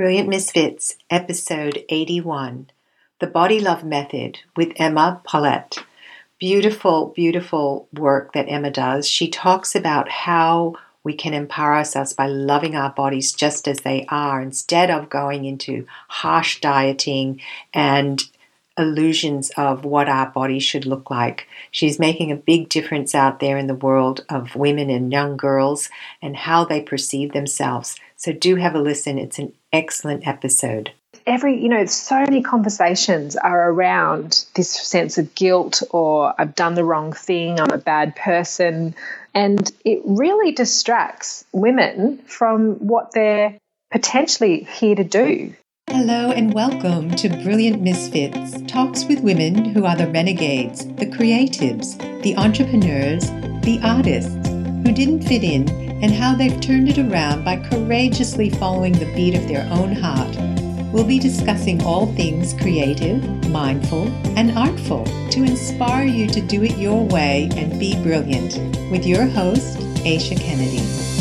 Brilliant Misfits, episode 81 The Body Love Method with Emma Paulette. Beautiful, beautiful work that Emma does. She talks about how we can empower ourselves by loving our bodies just as they are instead of going into harsh dieting and illusions of what our body should look like. She's making a big difference out there in the world of women and young girls and how they perceive themselves. So do have a listen. It's an excellent episode. Every, you know, so many conversations are around this sense of guilt or I've done the wrong thing, I'm a bad person. And it really distracts women from what they're potentially here to do. Hello and welcome to Brilliant Misfits, talks with women who are the renegades, the creatives, the entrepreneurs, the artists who didn't fit in, and how they've turned it around by courageously following the beat of their own heart. We'll be discussing all things creative, mindful, and artful to inspire you to do it your way and be brilliant. With your host, Aisha Kennedy.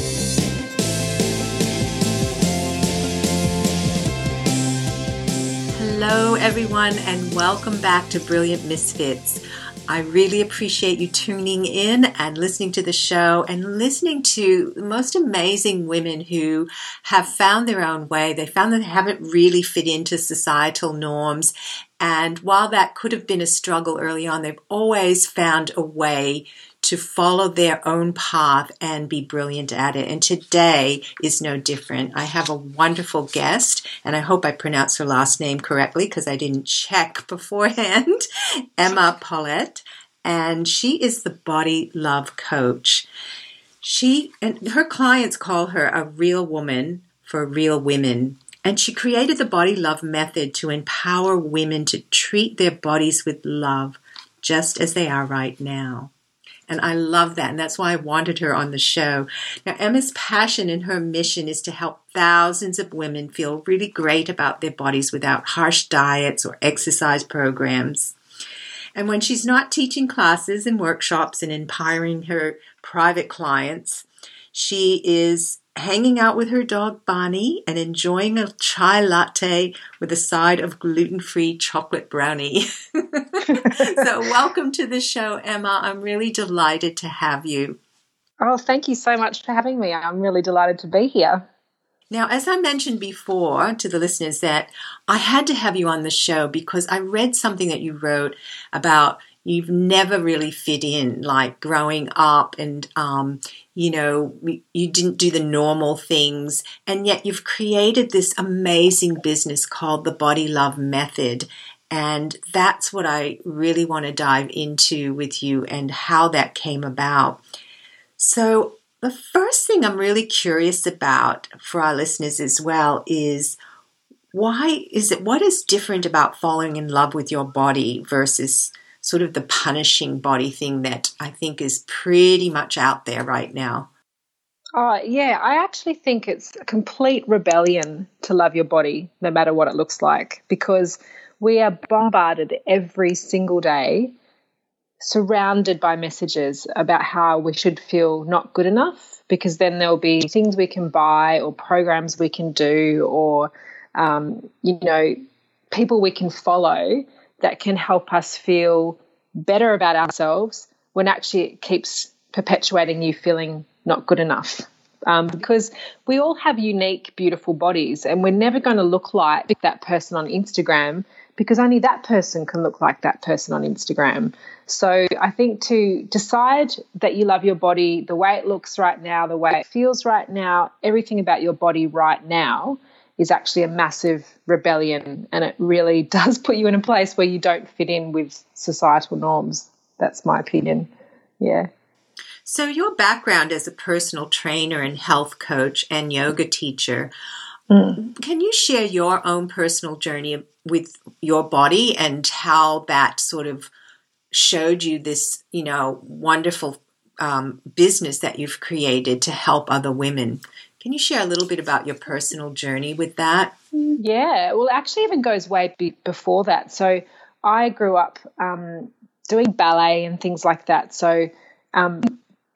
Hello, everyone, and welcome back to Brilliant Misfits. I really appreciate you tuning in and listening to the show and listening to the most amazing women who have found their own way. They found that they haven't really fit into societal norms. And while that could have been a struggle early on, they've always found a way to follow their own path and be brilliant at it. And today is no different. I have a wonderful guest, and I hope I pronounce her last name correctly because I didn't check beforehand Emma Paulette. And she is the body love coach. She and her clients call her a real woman for real women. And she created the body love method to empower women to treat their bodies with love just as they are right now. And I love that. And that's why I wanted her on the show. Now, Emma's passion and her mission is to help thousands of women feel really great about their bodies without harsh diets or exercise programs. And when she's not teaching classes and workshops and empowering her private clients, she is hanging out with her dog Bonnie and enjoying a chai latte with a side of gluten free chocolate brownie. so, welcome to the show, Emma. I'm really delighted to have you. Oh, thank you so much for having me. I'm really delighted to be here. Now, as I mentioned before to the listeners, that I had to have you on the show because I read something that you wrote about you've never really fit in, like growing up, and um, you know, you didn't do the normal things, and yet you've created this amazing business called the Body Love Method. And that's what I really want to dive into with you and how that came about. So, the first thing I'm really curious about for our listeners as well is why is it what is different about falling in love with your body versus sort of the punishing body thing that I think is pretty much out there right now. Oh, yeah. I actually think it's a complete rebellion to love your body, no matter what it looks like, because we are bombarded every single day, surrounded by messages about how we should feel not good enough, because then there'll be things we can buy or programs we can do or, um, you know, people we can follow that can help us feel better about ourselves when actually it keeps perpetuating you feeling not good enough. Um, because we all have unique, beautiful bodies, and we're never going to look like that person on Instagram because only that person can look like that person on Instagram. So I think to decide that you love your body the way it looks right now, the way it feels right now, everything about your body right now is actually a massive rebellion and it really does put you in a place where you don't fit in with societal norms. That's my opinion. Yeah. So, your background as a personal trainer and health coach and yoga teacher, mm. can you share your own personal journey with your body and how that sort of showed you this, you know, wonderful um, business that you've created to help other women? Can you share a little bit about your personal journey with that? Yeah, well, actually, even goes way be- before that. So, I grew up um, doing ballet and things like that. So, um,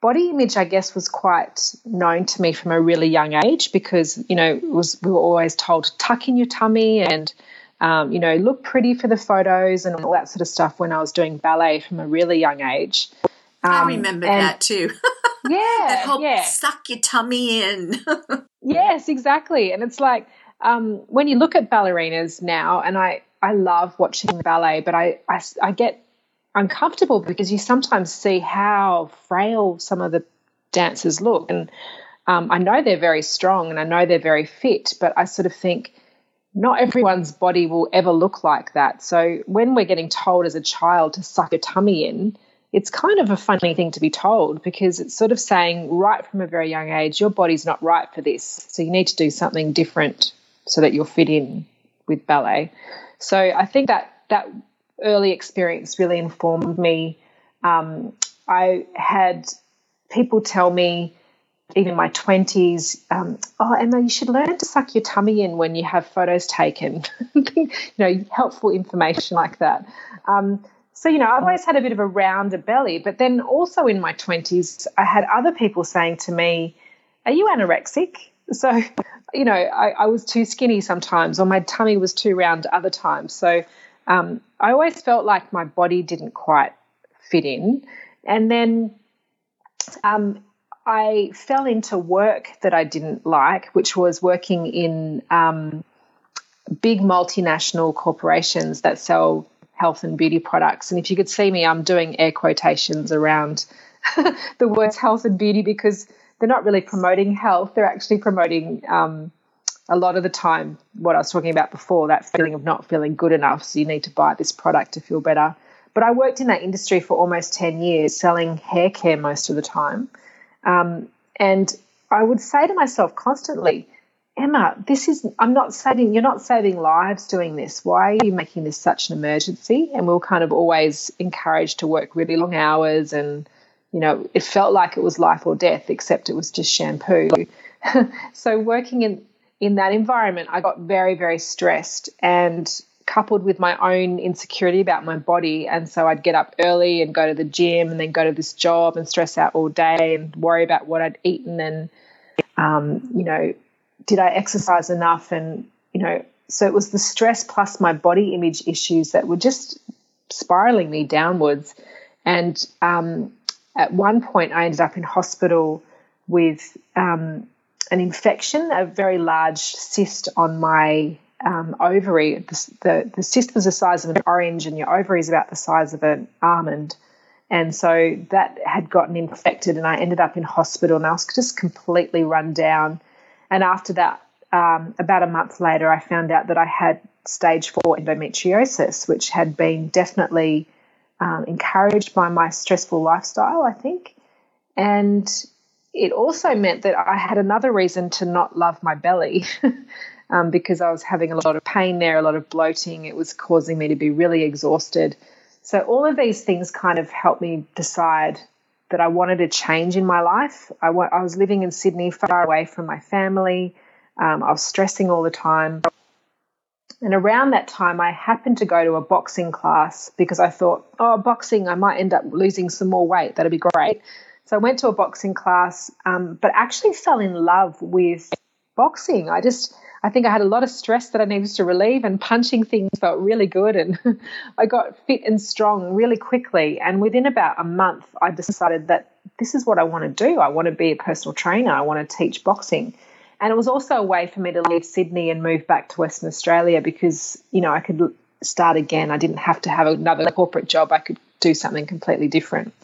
body image, I guess, was quite known to me from a really young age because, you know, was we were always told to tuck in your tummy and, um, you know, look pretty for the photos and all that sort of stuff when I was doing ballet from a really young age. Um, I remember that too. yeah. that helped yeah. suck your tummy in. yes, exactly. And it's like um, when you look at ballerinas now, and I, I love watching ballet, but I, I, I get uncomfortable because you sometimes see how frail some of the dancers look. And um, I know they're very strong and I know they're very fit, but I sort of think not everyone's body will ever look like that. So when we're getting told as a child to suck a tummy in, it's kind of a funny thing to be told because it's sort of saying right from a very young age, your body's not right for this. So you need to do something different so that you'll fit in with ballet. So I think that that early experience really informed me. Um, I had people tell me, even in my 20s, um, oh, Emma, you should learn to suck your tummy in when you have photos taken. you know, helpful information like that. Um, so, you know, I've always had a bit of a rounder belly, but then also in my 20s, I had other people saying to me, Are you anorexic? So, you know, I, I was too skinny sometimes, or my tummy was too round other times. So, um, I always felt like my body didn't quite fit in. And then um, I fell into work that I didn't like, which was working in um, big multinational corporations that sell health and beauty products. And if you could see me, I'm doing air quotations around the words health and beauty because they're not really promoting health, they're actually promoting um, a lot of the time what I was talking about before, that feeling of not feeling good enough. So you need to buy this product to feel better. But I worked in that industry for almost 10 years, selling hair care most of the time. Um, and I would say to myself constantly, Emma, this is, I'm not saving, you're not saving lives doing this. Why are you making this such an emergency? And we were kind of always encouraged to work really long hours and, you know, it felt like it was life or death, except it was just shampoo. so working in in that environment, I got very, very stressed and coupled with my own insecurity about my body. And so I'd get up early and go to the gym and then go to this job and stress out all day and worry about what I'd eaten and, um, you know, did I exercise enough? And, you know, so it was the stress plus my body image issues that were just spiraling me downwards. And um, at one point, I ended up in hospital with um, an infection, a very large cyst on my um, ovary. The, the, the, cyst was the size of an orange, and your ovary is about the size of an almond. And so that had gotten infected, and I ended up in hospital, and I was just completely run down. And after that, um, about a month later, I found out that I had stage four endometriosis, which had been definitely um, encouraged by my stressful lifestyle, I think. And it also meant that I had another reason to not love my belly um, because I was having a lot of pain there, a lot of bloating. It was causing me to be really exhausted. So, all of these things kind of helped me decide that I wanted a change in my life. I, wa- I was living in Sydney, far away from my family. Um, I was stressing all the time. And around that time, I happened to go to a boxing class because I thought, oh, boxing, I might end up losing some more weight. That'd be great. So I went to a boxing class, um, but actually fell in love with boxing. I just, I think I had a lot of stress that I needed to relieve, and punching things felt really good. And I got fit and strong really quickly. And within about a month, I decided that this is what I want to do. I want to be a personal trainer, I want to teach boxing. And it was also a way for me to leave Sydney and move back to Western Australia because, you know, I could start again. I didn't have to have another corporate job, I could do something completely different.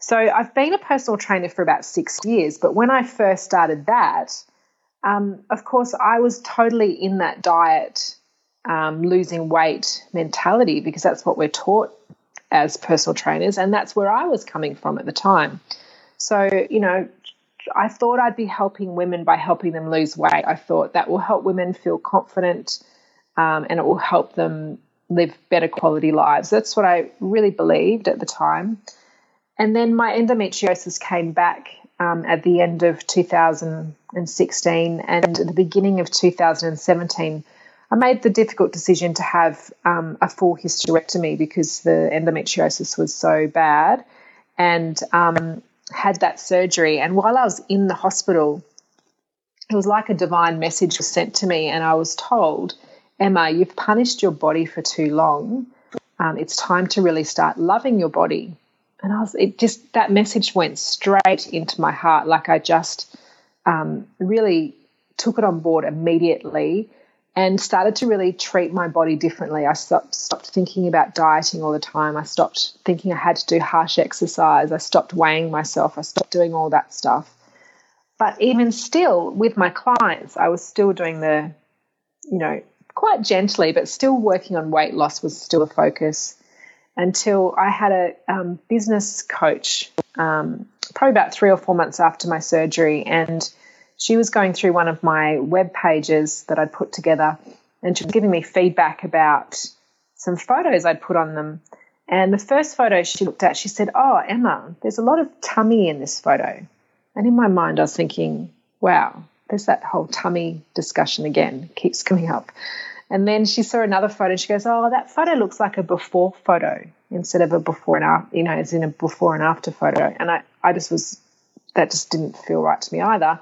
So I've been a personal trainer for about six years, but when I first started that, um, of course, I was totally in that diet, um, losing weight mentality because that's what we're taught as personal trainers, and that's where I was coming from at the time. So, you know, I thought I'd be helping women by helping them lose weight. I thought that will help women feel confident um, and it will help them live better quality lives. That's what I really believed at the time. And then my endometriosis came back um, at the end of 2016 and at the beginning of 2017. I made the difficult decision to have um, a full hysterectomy because the endometriosis was so bad. And um, had that surgery. And while I was in the hospital, it was like a divine message was sent to me, and I was told, Emma, you've punished your body for too long. Um, it's time to really start loving your body. And I was, it just, that message went straight into my heart. Like I just um, really took it on board immediately and started to really treat my body differently. I stopped, stopped thinking about dieting all the time. I stopped thinking I had to do harsh exercise. I stopped weighing myself. I stopped doing all that stuff. But even still, with my clients, I was still doing the, you know, quite gently, but still working on weight loss was still a focus until I had a um, business coach um, probably about three or four months after my surgery. And she was going through one of my web pages that I'd put together and she was giving me feedback about some photos I'd put on them. And the first photo she looked at, she said, Oh, Emma, there's a lot of tummy in this photo. And in my mind, I was thinking, wow, there's that whole tummy discussion again, keeps coming up. And then she saw another photo and she goes, Oh, that photo looks like a before photo instead of a before and after, you know, it's in a before and after photo. And I, I just was, that just didn't feel right to me either.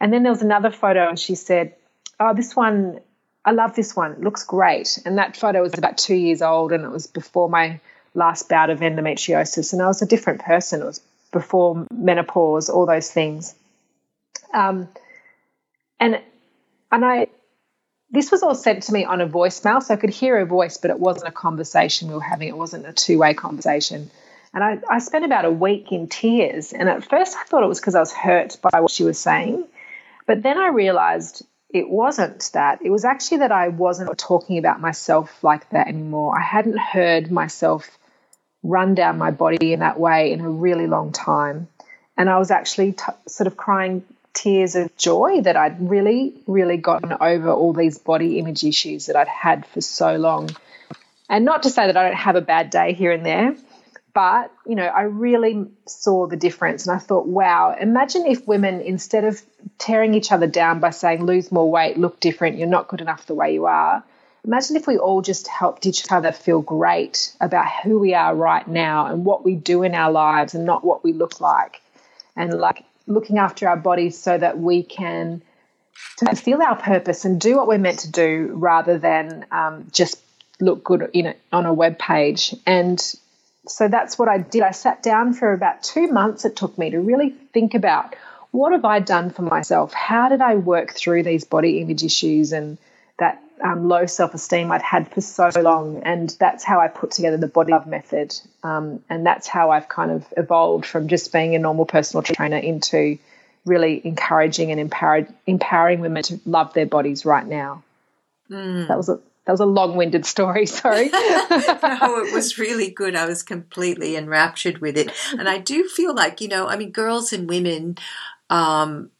And then there was another photo and she said, Oh, this one, I love this one. It looks great. And that photo was about two years old and it was before my last bout of endometriosis. And I was a different person. It was before menopause, all those things. Um, and and I this was all sent to me on a voicemail, so I could hear her voice, but it wasn't a conversation we were having. It wasn't a two way conversation. And I, I spent about a week in tears. And at first, I thought it was because I was hurt by what she was saying. But then I realized it wasn't that. It was actually that I wasn't talking about myself like that anymore. I hadn't heard myself run down my body in that way in a really long time. And I was actually t- sort of crying tears of joy that I'd really, really gotten over all these body image issues that I'd had for so long. And not to say that I don't have a bad day here and there, but you know, I really saw the difference and I thought, wow, imagine if women, instead of tearing each other down by saying, lose more weight, look different, you're not good enough the way you are. Imagine if we all just helped each other feel great about who we are right now and what we do in our lives and not what we look like. And like looking after our bodies so that we can fulfill our purpose and do what we're meant to do rather than um, just look good in it on a web page. And so that's what I did. I sat down for about two months. It took me to really think about what have I done for myself? How did I work through these body image issues and um, low self esteem I'd had for so long. And that's how I put together the body love method. Um, and that's how I've kind of evolved from just being a normal personal trainer into really encouraging and empowered, empowering women to love their bodies right now. Mm. That was a that was a long-winded story. Sorry. no, it was really good. I was completely enraptured with it, and I do feel like you know, I mean, girls and women. Um,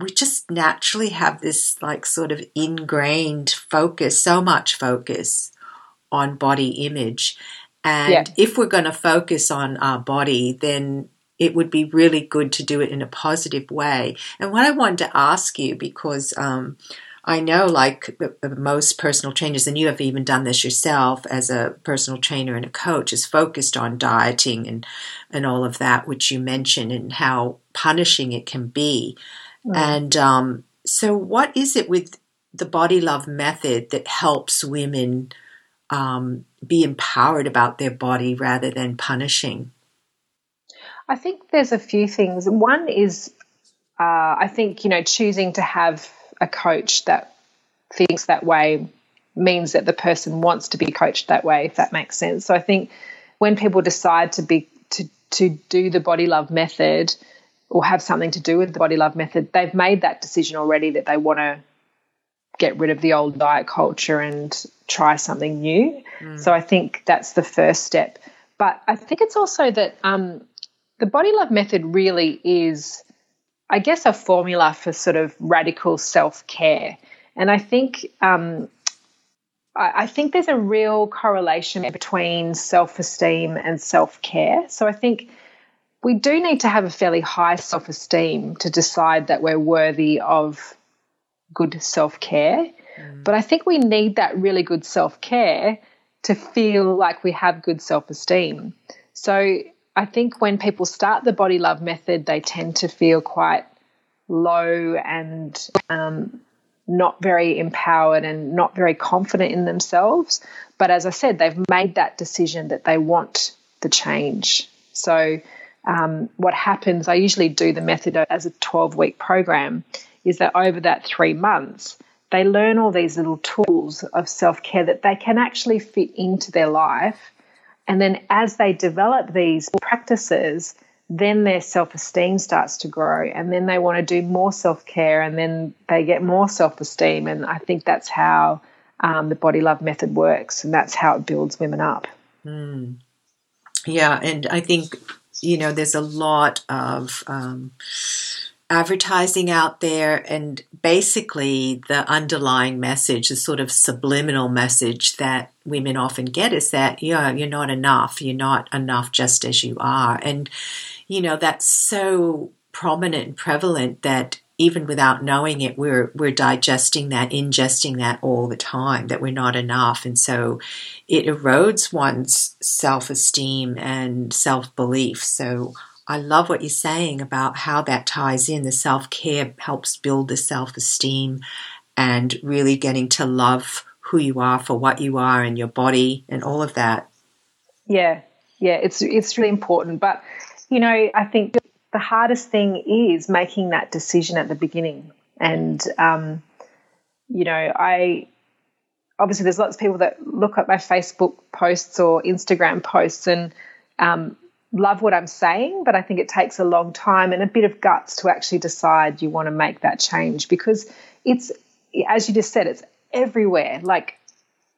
we just naturally have this like sort of ingrained focus, so much focus on body image. And yeah. if we're going to focus on our body, then it would be really good to do it in a positive way. And what I wanted to ask you, because um, I know, like most personal trainers, and you have even done this yourself as a personal trainer and a coach, is focused on dieting and and all of that, which you mentioned, and how punishing it can be. Mm. And um, so, what is it with the body love method that helps women um, be empowered about their body rather than punishing? I think there's a few things. One is, uh, I think, you know, choosing to have a coach that thinks that way means that the person wants to be coached that way, if that makes sense. So I think when people decide to be to to do the body love method, or have something to do with the body love method, they've made that decision already that they want to get rid of the old diet culture and try something new. Mm. So I think that's the first step. But I think it's also that um, the body love method really is, I guess, a formula for sort of radical self care. And I think um, I think there's a real correlation between self esteem and self care. So I think we do need to have a fairly high self esteem to decide that we're worthy of good self care. Mm. But I think we need that really good self care to feel like we have good self esteem. So I think when people start the body love method, they tend to feel quite low and um, not very empowered and not very confident in themselves. But as I said, they've made that decision that they want the change. So, um, what happens, I usually do the method as a 12 week program, is that over that three months, they learn all these little tools of self care that they can actually fit into their life. And then as they develop these practices, then their self esteem starts to grow. And then they want to do more self care and then they get more self esteem. And I think that's how um, the body love method works. And that's how it builds women up. Mm. Yeah. And I think, you know, there's a lot of. Um, advertising out there and basically the underlying message the sort of subliminal message that women often get is that yeah you're not enough you're not enough just as you are and you know, that's so prominent and prevalent that even without knowing it, we're we're digesting that, ingesting that all the time. That we're not enough, and so it erodes one's self esteem and self belief. So I love what you're saying about how that ties in. The self care helps build the self esteem, and really getting to love who you are for what you are and your body and all of that. Yeah, yeah, it's it's really important, but you know, I think the hardest thing is making that decision at the beginning. And, um, you know, I obviously there's lots of people that look at my Facebook posts or Instagram posts and um, love what I'm saying, but I think it takes a long time and a bit of guts to actually decide you want to make that change because it's, as you just said, it's everywhere. Like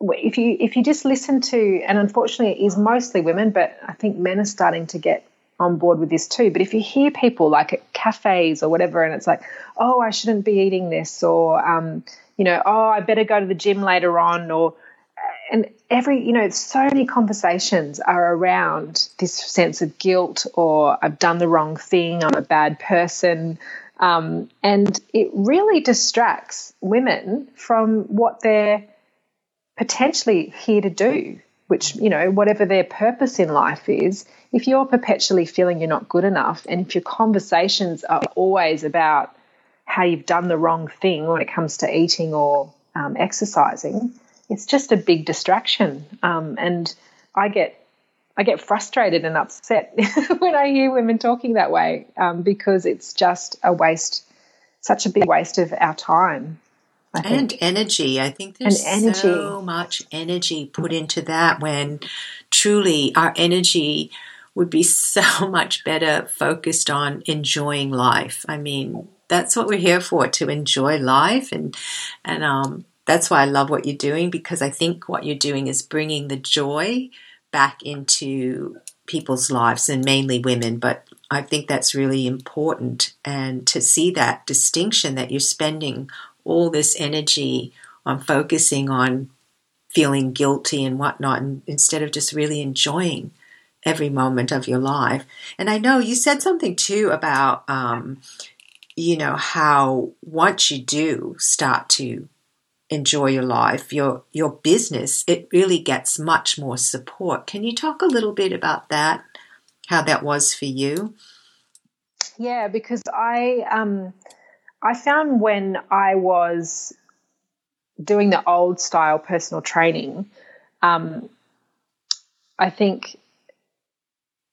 if you if you just listen to, and unfortunately it is mostly women, but I think men are starting to get on board with this too. But if you hear people like at cafes or whatever, and it's like, oh, I shouldn't be eating this, or um, you know, oh, I better go to the gym later on, or and every you know, so many conversations are around this sense of guilt, or I've done the wrong thing, I'm a bad person. Um, and it really distracts women from what they're potentially here to do which, you know, whatever their purpose in life is, if you're perpetually feeling you're not good enough, and if your conversations are always about how you've done the wrong thing when it comes to eating or um, exercising, it's just a big distraction. Um, and I get I get frustrated and upset when I hear women talking that way um, because it's just a waste, such a big waste of our time and energy. I think there's so much energy put into that when truly our energy would be so much better focused on enjoying life. I mean, that's what we're here for to enjoy life and and um that's why I love what you're doing because I think what you're doing is bringing the joy back into people's lives and mainly women but I think that's really important and to see that distinction that you're spending all this energy on focusing on feeling guilty and whatnot, and instead of just really enjoying every moment of your life. And I know you said something too about, um, you know, how once you do start to enjoy your life, your your business, it really gets much more support. Can you talk a little bit about that? How that was for you? Yeah, because I um, I found when I was doing the old style personal training, um, I think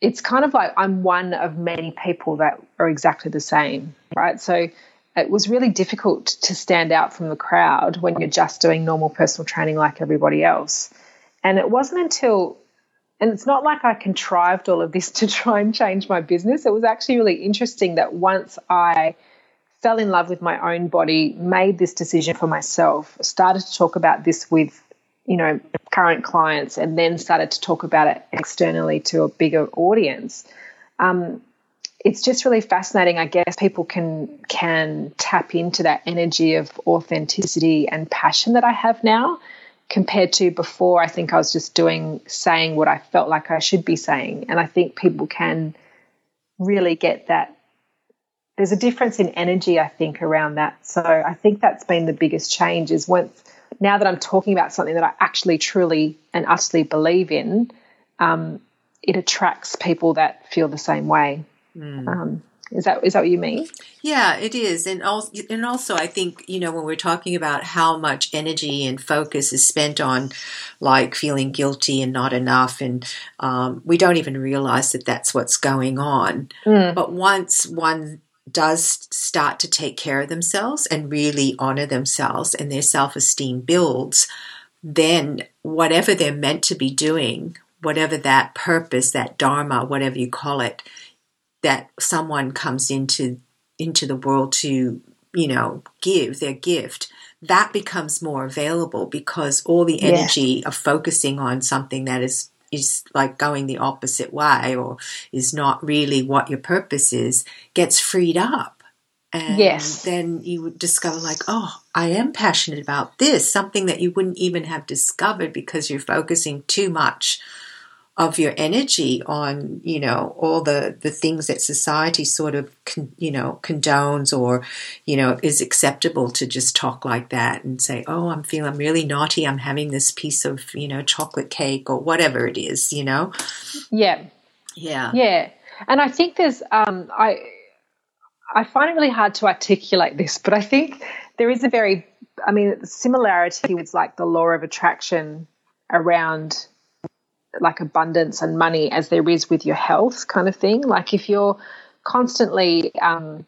it's kind of like I'm one of many people that are exactly the same, right? So it was really difficult to stand out from the crowd when you're just doing normal personal training like everybody else. And it wasn't until, and it's not like I contrived all of this to try and change my business. It was actually really interesting that once I fell in love with my own body, made this decision for myself, started to talk about this with, you know, current clients, and then started to talk about it externally to a bigger audience. Um, it's just really fascinating. I guess people can can tap into that energy of authenticity and passion that I have now, compared to before. I think I was just doing saying what I felt like I should be saying, and I think people can really get that there's a difference in energy, I think, around that. So I think that's been the biggest change is once now that I'm talking about something that I actually truly and utterly believe in, um, it attracts people that feel the same way. Mm. Um, is that is that what you mean? Yeah, it is, and also, and also, I think you know when we're talking about how much energy and focus is spent on, like feeling guilty and not enough, and um, we don't even realize that that's what's going on. Mm. But once one does start to take care of themselves and really honor themselves, and their self esteem builds, then whatever they're meant to be doing, whatever that purpose, that dharma, whatever you call it that someone comes into into the world to you know give their gift that becomes more available because all the energy of focusing on something that is is like going the opposite way or is not really what your purpose is gets freed up and yes. then you would discover like oh i am passionate about this something that you wouldn't even have discovered because you're focusing too much of your energy on you know all the the things that society sort of con, you know condones or you know is acceptable to just talk like that and say oh i'm feeling really naughty. I'm having this piece of you know chocolate cake or whatever it is you know? Yeah. Yeah. Yeah. And i think there's um i i find it really hard to articulate this but i think there is a very i mean similarity with like the law of attraction around like abundance and money as there is with your health kind of thing. Like if you're constantly um,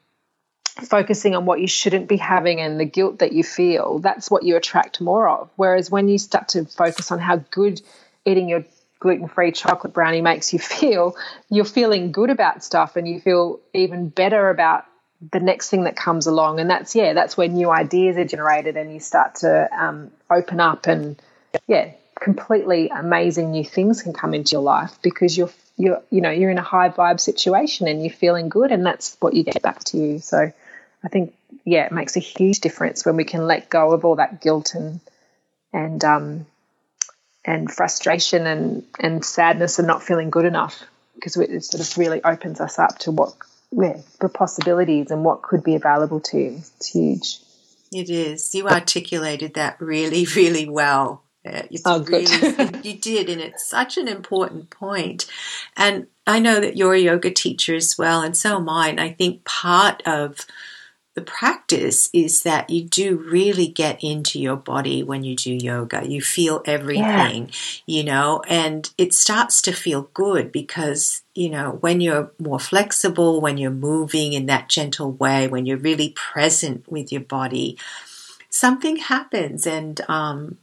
focusing on what you shouldn't be having and the guilt that you feel, that's what you attract more of. Whereas when you start to focus on how good eating your gluten free chocolate brownie makes you feel, you're feeling good about stuff and you feel even better about the next thing that comes along. And that's, yeah, that's where new ideas are generated and you start to um, open up and, yeah, completely amazing new things can come into your life because you're you're you know you're in a high vibe situation and you're feeling good and that's what you get back to you. So i think yeah it makes a huge difference when we can let go of all that guilt and and um and frustration and and sadness and not feeling good enough because it sort of really opens us up to what yeah, the possibilities and what could be available to you. It's huge. It is. You articulated that really really well it's oh, good. Really, you did, and it's such an important point. And I know that you're a yoga teacher as well, and so am I. And I think part of the practice is that you do really get into your body when you do yoga. You feel everything, yeah. you know, and it starts to feel good because, you know, when you're more flexible, when you're moving in that gentle way, when you're really present with your body, something happens. And, um,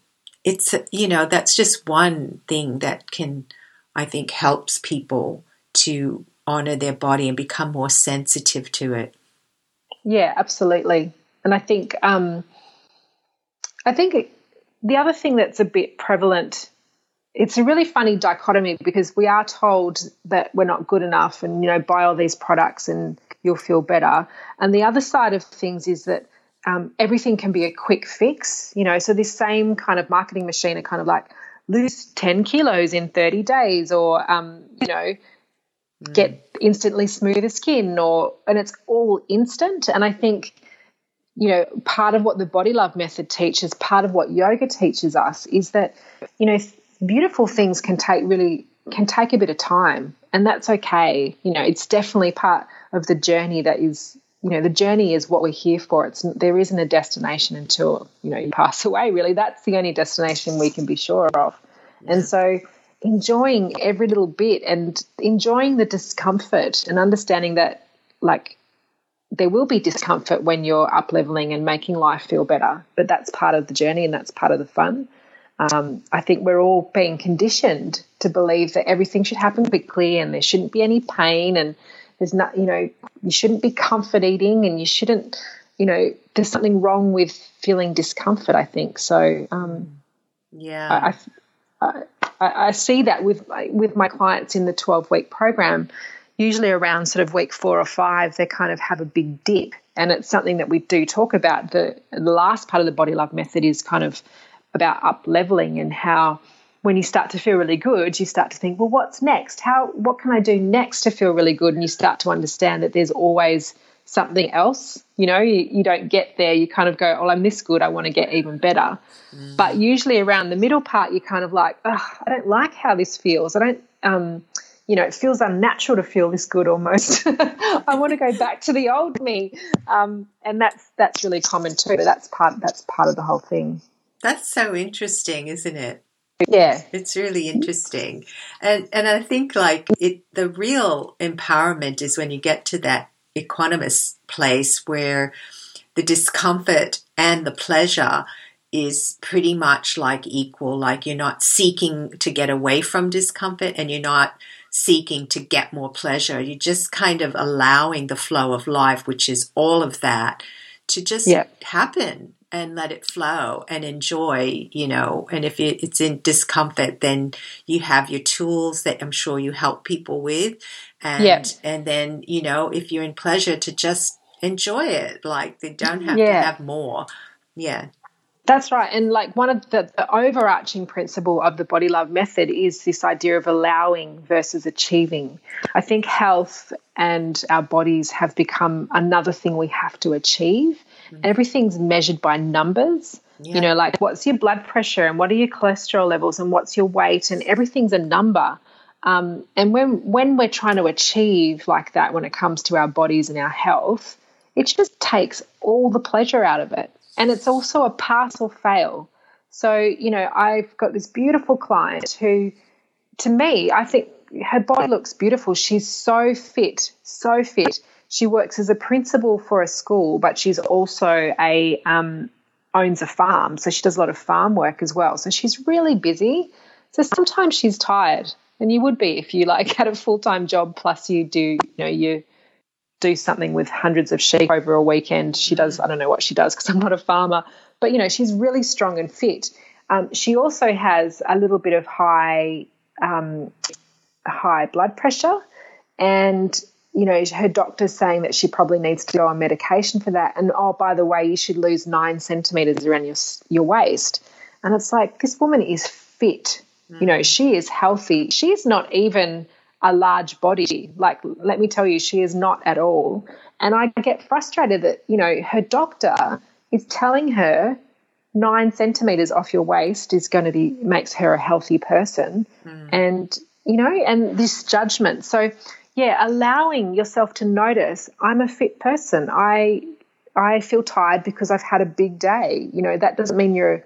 it's you know that's just one thing that can i think helps people to honor their body and become more sensitive to it. Yeah absolutely. And i think um i think the other thing that's a bit prevalent it's a really funny dichotomy because we are told that we're not good enough and you know buy all these products and you'll feel better. And the other side of things is that um, everything can be a quick fix, you know. So this same kind of marketing machine are kind of like lose 10 kilos in 30 days or, um, you know, mm. get instantly smoother skin or, and it's all instant. And I think, you know, part of what the body love method teaches, part of what yoga teaches us is that, you know, beautiful things can take really, can take a bit of time and that's okay. You know, it's definitely part of the journey that is you know the journey is what we're here for. It's there isn't a destination until you know you pass away really. That's the only destination we can be sure of. And so enjoying every little bit and enjoying the discomfort and understanding that like there will be discomfort when you're up leveling and making life feel better but that's part of the journey and that's part of the fun. Um, I think we're all being conditioned to believe that everything should happen quickly and there shouldn't be any pain and there's not, you know, you shouldn't be comfort eating and you shouldn't, you know, there's something wrong with feeling discomfort, I think. So, um, yeah. I, I, I see that with my, with my clients in the 12 week program. Usually around sort of week four or five, they kind of have a big dip, and it's something that we do talk about. The, the last part of the body love method is kind of about up leveling and how when you start to feel really good, you start to think, well, what's next? How what can I do next to feel really good? And you start to understand that there's always something else. You know, you, you don't get there. You kind of go, oh, I'm this good. I want to get even better. Mm. But usually around the middle part, you're kind of like, oh, I don't like how this feels. I don't, um, you know, it feels unnatural to feel this good almost. I want to go back to the old me. Um, and that's that's really common too. That's part that's part of the whole thing. That's so interesting, isn't it? Yeah. It's really interesting. And and I think like it the real empowerment is when you get to that equanimous place where the discomfort and the pleasure is pretty much like equal. Like you're not seeking to get away from discomfort and you're not seeking to get more pleasure. You're just kind of allowing the flow of life, which is all of that, to just happen and let it flow and enjoy, you know. And if it's in discomfort, then you have your tools that I'm sure you help people with. And, and then, you know, if you're in pleasure to just enjoy it, like they don't have yeah. to have more. Yeah. That's right. And like one of the, the, overarching principle of the body love method is this idea of allowing versus achieving. I think health and our bodies have become another thing we have to achieve. Everything's measured by numbers. Yeah. You know, like what's your blood pressure and what are your cholesterol levels and what's your weight and everything's a number. Um, and when when we're trying to achieve like that when it comes to our bodies and our health, it just takes all the pleasure out of it and it's also a pass or fail. So, you know, I've got this beautiful client who, to me, I think her body looks beautiful. She's so fit, so fit. She works as a principal for a school, but she's also a um, owns a farm, so she does a lot of farm work as well. So she's really busy. So sometimes she's tired, and you would be if you like had a full time job plus you do, you know, you do something with hundreds of sheep over a weekend. She does, I don't know what she does because I'm not a farmer, but you know, she's really strong and fit. Um, she also has a little bit of high, um, high blood pressure, and you know, her doctor's saying that she probably needs to go on medication for that. And oh, by the way, you should lose nine centimeters around your your waist. And it's like this woman is fit. Mm. You know, she is healthy. She is not even a large body. Like, let me tell you, she is not at all. And I get frustrated that, you know, her doctor is telling her nine centimeters off your waist is going to be, makes her a healthy person. Mm. And, you know, and this judgment. So, yeah, allowing yourself to notice I'm a fit person. I, I feel tired because I've had a big day. You know, that doesn't mean you're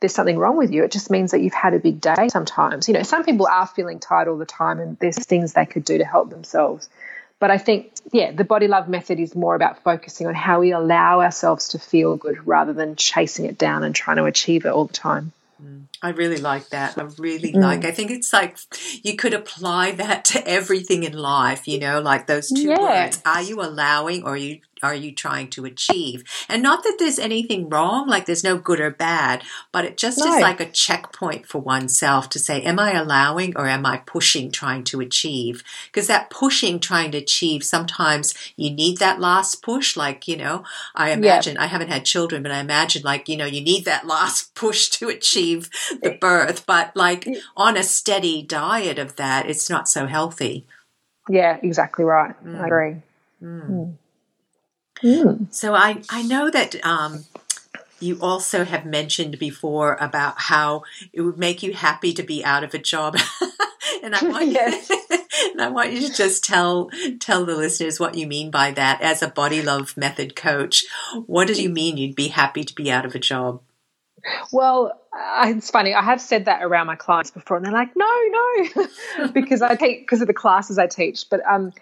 there's something wrong with you. It just means that you've had a big day sometimes. You know, some people are feeling tired all the time and there's things they could do to help themselves. But I think, yeah, the body love method is more about focusing on how we allow ourselves to feel good rather than chasing it down and trying to achieve it all the time. Mm. I really like that. I really mm. like. I think it's like you could apply that to everything in life. You know, like those two yeah. words: Are you allowing, or are you are you trying to achieve? And not that there's anything wrong, like there's no good or bad, but it just no. is like a checkpoint for oneself to say, am I allowing or am I pushing trying to achieve? Because that pushing trying to achieve, sometimes you need that last push. Like, you know, I imagine, I haven't had children, but I imagine like, you know, you need that last push to achieve the birth, but like on a steady diet of that, it's not so healthy. Yeah, exactly right. Mm. I agree. Mm. Mm. Mm. So I, I know that um, you also have mentioned before about how it would make you happy to be out of a job. and I want yes. and I want you to just tell tell the listeners what you mean by that as a body love method coach. What do you mean you'd be happy to be out of a job? Well, it's funny. I have said that around my clients before, and they're like, "No, no," because I take because of the classes I teach. But um,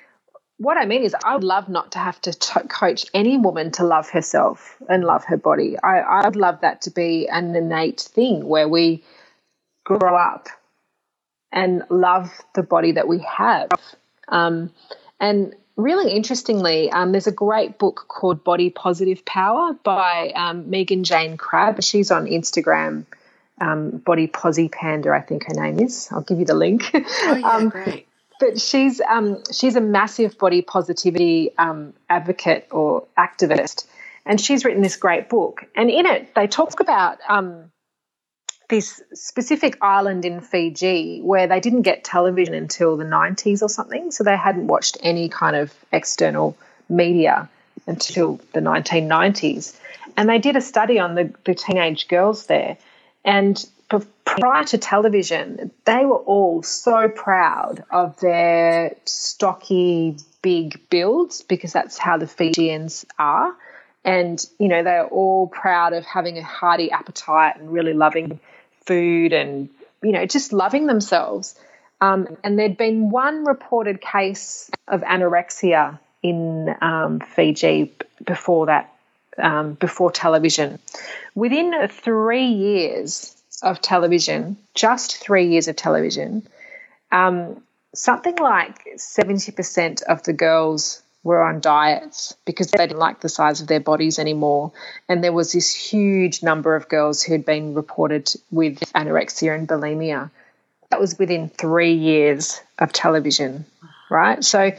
what I mean is, I would love not to have to t- coach any woman to love herself and love her body. I, I would love that to be an innate thing where we grow up and love the body that we have. Um, and really interestingly, um, there's a great book called Body Positive Power by um, Megan Jane Crabbe. She's on Instagram, um, Body Posi Panda, I think her name is. I'll give you the link. Oh, yeah, um, great but she's um, she's a massive body positivity um, advocate or activist, and she's written this great book. And in it, they talk about um, this specific island in Fiji where they didn't get television until the 90s or something, so they hadn't watched any kind of external media until the 1990s. And they did a study on the, the teenage girls there, and prior to television, they were all so proud of their stocky, big builds because that's how the Fijians are. And, you know, they're all proud of having a hearty appetite and really loving food and, you know, just loving themselves. Um, and there'd been one reported case of anorexia in um, Fiji before that, um, before television. Within three years of television, just three years of television, um, something like 70% of the girls were on diets because they didn't like the size of their bodies anymore. And there was this huge number of girls who had been reported with anorexia and bulimia. That was within three years of television, right? So,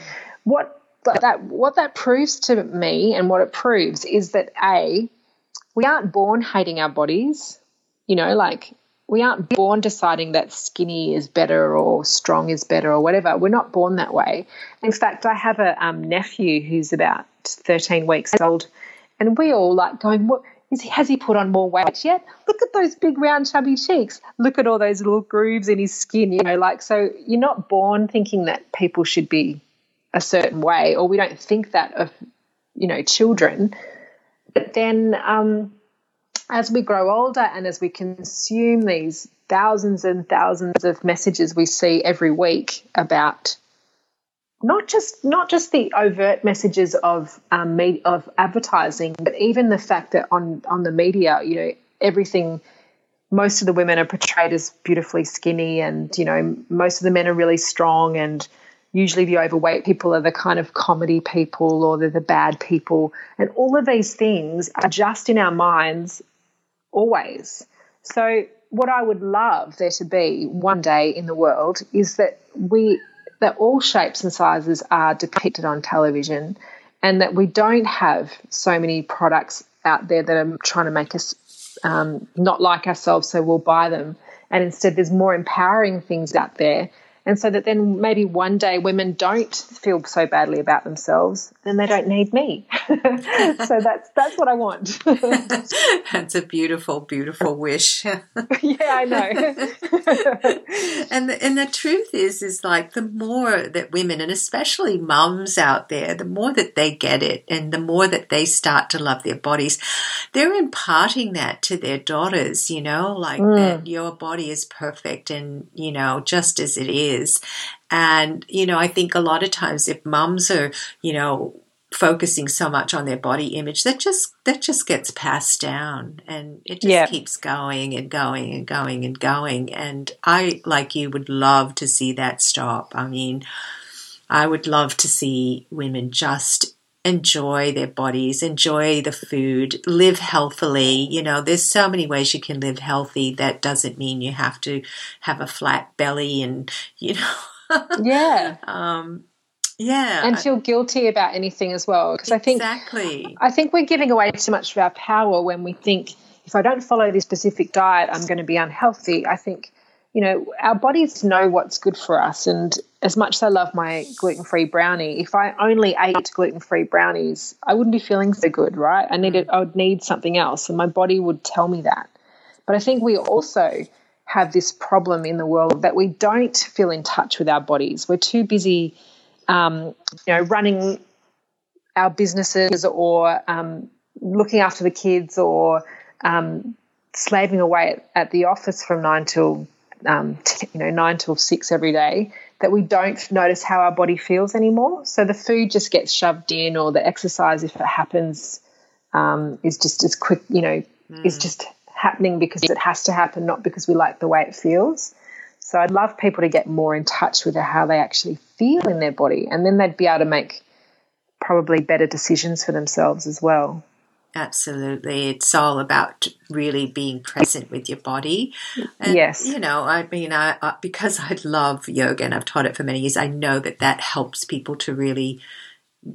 what that what that proves to me, and what it proves is that a we aren't born hating our bodies. You know, like we aren't born deciding that skinny is better or strong is better or whatever. We're not born that way. In fact, I have a um, nephew who's about 13 weeks old, and we all like going, "What is he? Has he put on more weight yet? Look at those big, round, chubby cheeks. Look at all those little grooves in his skin." You know, like so. You're not born thinking that people should be a certain way, or we don't think that of you know children. But then. Um, as we grow older and as we consume these thousands and thousands of messages we see every week about not just not just the overt messages of um, me, of advertising, but even the fact that on on the media, you know, everything. Most of the women are portrayed as beautifully skinny, and you know, most of the men are really strong. And usually, the overweight people are the kind of comedy people, or they're the bad people. And all of these things are just in our minds always. So, what I would love there to be one day in the world is that we that all shapes and sizes are depicted on television, and that we don't have so many products out there that are trying to make us um, not like ourselves, so we'll buy them. And instead, there's more empowering things out there and so that then maybe one day women don't feel so badly about themselves then they don't need me. So that's that's what i want. That's a beautiful beautiful wish. Yeah i know. And the, and the truth is is like the more that women and especially mums out there the more that they get it and the more that they start to love their bodies they're imparting that to their daughters you know like mm. that your body is perfect and you know just as it is is. And, you know, I think a lot of times if mums are, you know, focusing so much on their body image that just that just gets passed down and it just yeah. keeps going and going and going and going and i like you would love to see that stop i mean i would love to see women just enjoy their bodies, enjoy the food, live healthily. You know, there's so many ways you can live healthy. That doesn't mean you have to have a flat belly and, you know. yeah. Um, yeah. And feel guilty about anything as well. Because exactly. I think I think we're giving away too much of our power when we think if I don't follow this specific diet, I'm going to be unhealthy. I think you know, our bodies know what's good for us. And as much as I love my gluten free brownie, if I only ate gluten free brownies, I wouldn't be feeling so good, right? I needed, I would need something else, and my body would tell me that. But I think we also have this problem in the world that we don't feel in touch with our bodies. We're too busy, um, you know, running our businesses or um, looking after the kids or um, slaving away at, at the office from nine till um, t- you know nine till six every day that we don't notice how our body feels anymore. So the food just gets shoved in, or the exercise, if it happens, um, is just as quick. You know, mm. is just happening because it has to happen, not because we like the way it feels. So I'd love people to get more in touch with how they actually feel in their body, and then they'd be able to make probably better decisions for themselves as well. Absolutely. It's all about really being present with your body. And, yes. You know, I mean, I, I, because I love yoga and I've taught it for many years, I know that that helps people to really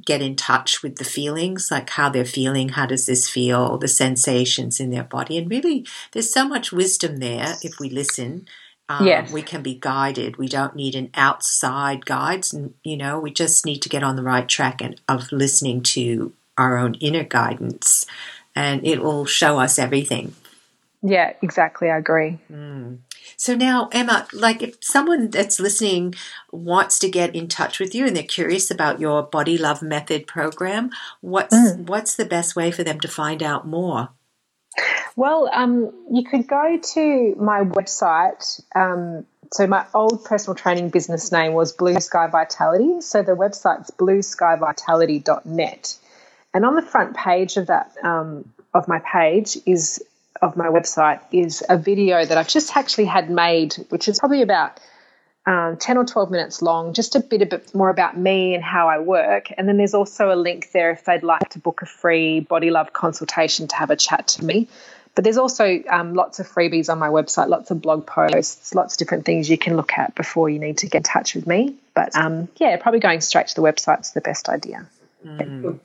get in touch with the feelings, like how they're feeling, how does this feel, the sensations in their body. And really, there's so much wisdom there if we listen. Um, yes. We can be guided. We don't need an outside guide. And, you know, we just need to get on the right track and, of listening to our own inner guidance, and it will show us everything. Yeah, exactly. I agree. Mm. So now, Emma, like if someone that's listening wants to get in touch with you and they're curious about your Body Love Method program, what's mm. what's the best way for them to find out more? Well, um, you could go to my website. Um, so my old personal training business name was Blue Sky Vitality. So the website's blueskyvitality.net. And on the front page of that um, of my page is of my website is a video that I've just actually had made, which is probably about um, 10 or 12 minutes long, just a bit, a bit more about me and how I work. And then there's also a link there if they'd like to book a free body love consultation to have a chat to me. But there's also um, lots of freebies on my website, lots of blog posts, lots of different things you can look at before you need to get in touch with me. But um, yeah, probably going straight to the website is the best idea. Mm.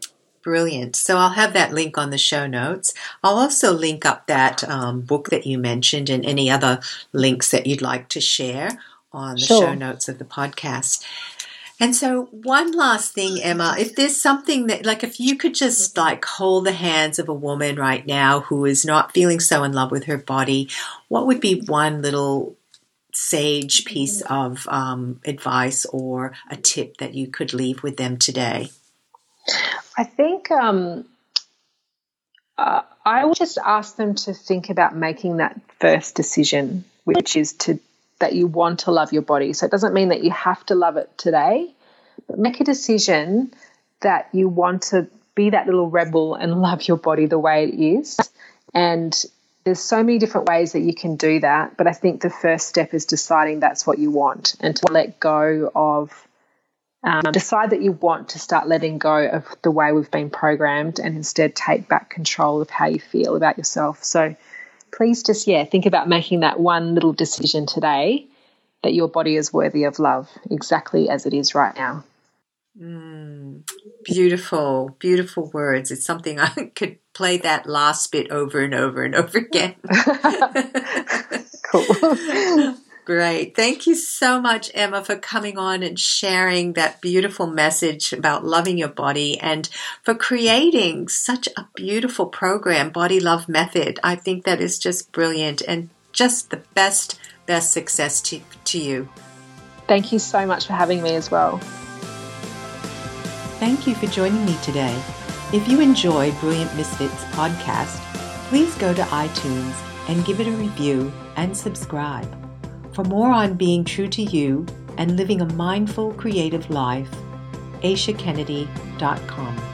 Brilliant. So I'll have that link on the show notes. I'll also link up that um, book that you mentioned and any other links that you'd like to share on the sure. show notes of the podcast. And so, one last thing, Emma, if there's something that, like, if you could just like hold the hands of a woman right now who is not feeling so in love with her body, what would be one little sage piece of um, advice or a tip that you could leave with them today? I think um, uh, I would just ask them to think about making that first decision, which is to that you want to love your body. So it doesn't mean that you have to love it today, but make a decision that you want to be that little rebel and love your body the way it is. And there's so many different ways that you can do that. But I think the first step is deciding that's what you want and to let go of, um, decide that you want to start letting go of the way we've been programmed and instead take back control of how you feel about yourself. So please just, yeah, think about making that one little decision today that your body is worthy of love exactly as it is right now. Mm, beautiful, beautiful words. It's something I could play that last bit over and over and over again. cool. Great. Thank you so much, Emma, for coming on and sharing that beautiful message about loving your body and for creating such a beautiful program, Body Love Method. I think that is just brilliant and just the best, best success to, to you. Thank you so much for having me as well. Thank you for joining me today. If you enjoy Brilliant Misfits podcast, please go to iTunes and give it a review and subscribe. For more on being true to you and living a mindful, creative life, AishaKennedy.com.